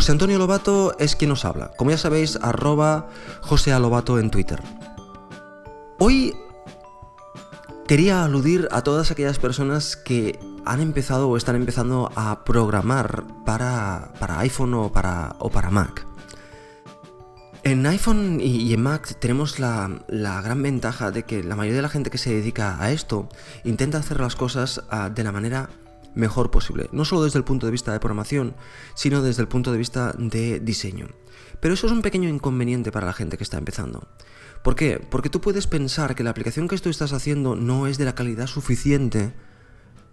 José Antonio Lobato es quien nos habla. Como ya sabéis, arroba José Lobato en Twitter. Hoy quería aludir a todas aquellas personas que han empezado o están empezando a programar para, para iPhone o para, o para Mac. En iPhone y en Mac tenemos la, gran ventaja de que la mayoría de la gente que se dedica a esto intenta hacer las cosas ah, de la manera mejor posible. No solo desde el punto de vista de programación, sino desde el punto de vista de diseño. Pero eso es un pequeño inconveniente para la gente que está empezando. ¿Por qué? Porque tú puedes pensar que la aplicación que tú estás haciendo no es de la calidad suficiente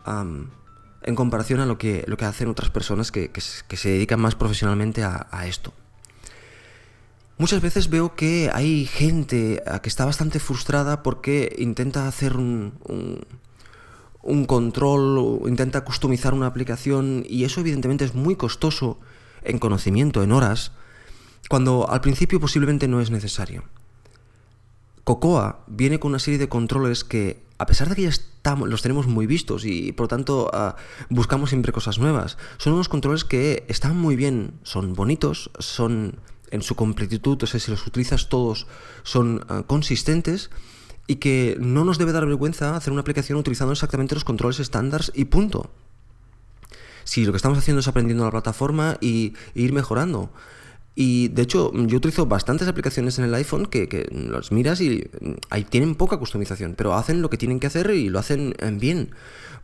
en comparación a lo que, lo que hacen otras personas que, se dedican más profesionalmente a esto. Muchas veces veo que hay gente que está bastante frustrada porque intenta hacer un, control, intenta customizar una aplicación y eso evidentemente es muy costoso en conocimiento, en horas, cuando al principio posiblemente no es necesario. Cocoa viene con una serie de controles que, a pesar de que ya estamos, los tenemos muy vistos y por lo tanto ah, buscamos siempre cosas nuevas, son unos controles que están muy bien, son bonitos, son en su completitud, o sea, si los utilizas todos, son ah, consistentes y que no nos debe dar vergüenza hacer una aplicación utilizando exactamente los controles estándares y punto. Si lo que estamos haciendo es aprendiendo la plataforma y, ir mejorando. Y de hecho, yo utilizo bastantes aplicaciones en el iPhone que, que los miras y mm, ahí tienen poca customización, pero hacen lo que tienen que hacer y lo hacen bien.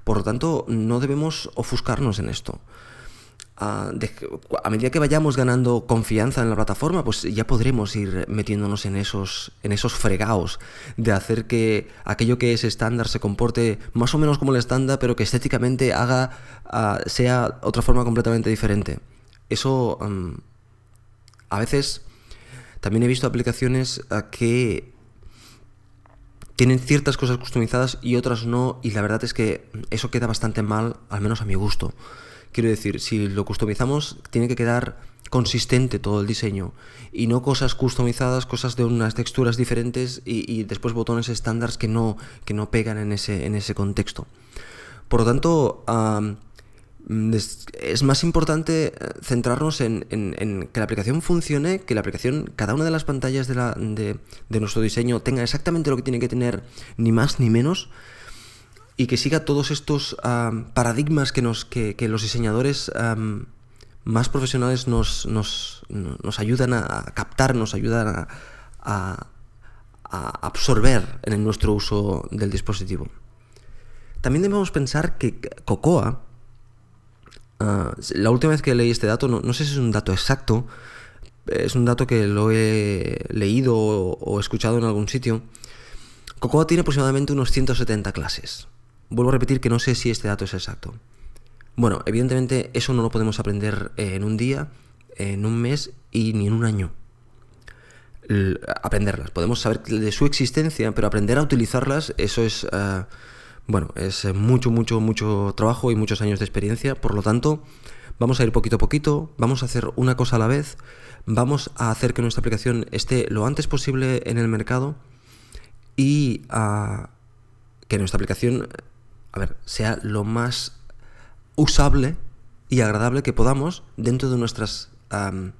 Por lo tanto, no debemos ofuscarnos en esto a, medida que vayamos ganando confianza en la plataforma, pues ya podremos ir metiéndonos en esos, en esos fregados de hacer que aquello que es estándar se comporte más o menos como el estándar, pero que estéticamente haga, ah, sea otra forma completamente diferente. Eso a veces también he visto aplicaciones que tienen ciertas cosas customizadas y otras no, y la verdad es que eso queda bastante mal, al menos a mi gusto. Quiero decir, si lo customizamos, tiene que quedar consistente todo el diseño y no cosas customizadas, cosas de unas texturas diferentes y, después botones estándares que no, que no pegan en ese, en ese contexto. Por lo tanto, es más importante eh, centrarnos en, que la aplicación funcione, que la aplicación, cada una de las pantallas de, la, de, de nuestro diseño tenga exactamente lo que tiene que tener, ni más ni menos, y que siga todos estos paradigmas que, nos, que, los diseñadores más profesionales nos, nos, nos, ayudan a captar, nos ayudan a, a, absorber en nuestro uso del dispositivo. También debemos pensar que Cocoa, ah, la última vez que leí este dato, no, no, sé si es un dato exacto, es un dato que lo he leído o escuchado en algún sitio, Cocoa tiene aproximadamente unos 170 clases. Vuelvo a repetir que no sé si este dato es exacto. Bueno, evidentemente eso no lo podemos aprender en un día, en un mes y ni en un año. aprenderlas. Podemos saber de su existencia, pero aprender a utilizarlas, eso es, eh, bueno, es mucho, mucho, mucho trabajo y muchos años de experiencia. Por lo tanto, vamos a ir poquito a poquito, vamos a hacer una cosa a la vez, vamos a hacer que nuestra aplicación esté lo antes posible en el mercado y que nuestra aplicación a ver, sea lo más usable y agradable que podamos dentro de nuestras, de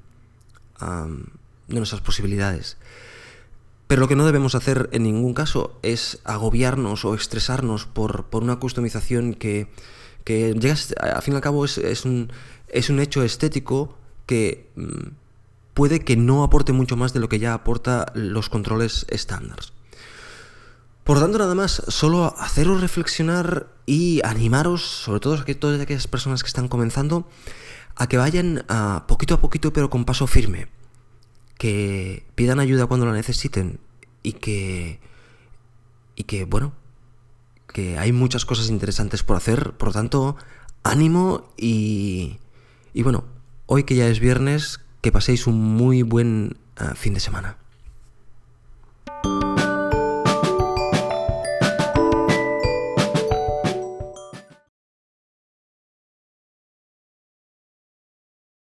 nuestras posibilidades. Pero lo que no debemos hacer en ningún caso es agobiarnos o estresarnos por, una customización que, que llegas, al fin y al cabo es, es, un, es un hecho estético que mm, puede que no aporte mucho más de lo que ya aporta los controles estándares. Por tanto, nada más, solo haceros reflexionar y animaros, sobre todo a todas aquellas personas que están comenzando, a que vayan a poquito a poquito pero con paso firme. Que pidan ayuda cuando la necesiten y que... Y que, bueno, que hay muchas cosas interesantes por hacer, por lo tanto, ánimo y... Y bueno, hoy que ya es viernes, que paséis un muy buen eh, fin de semana.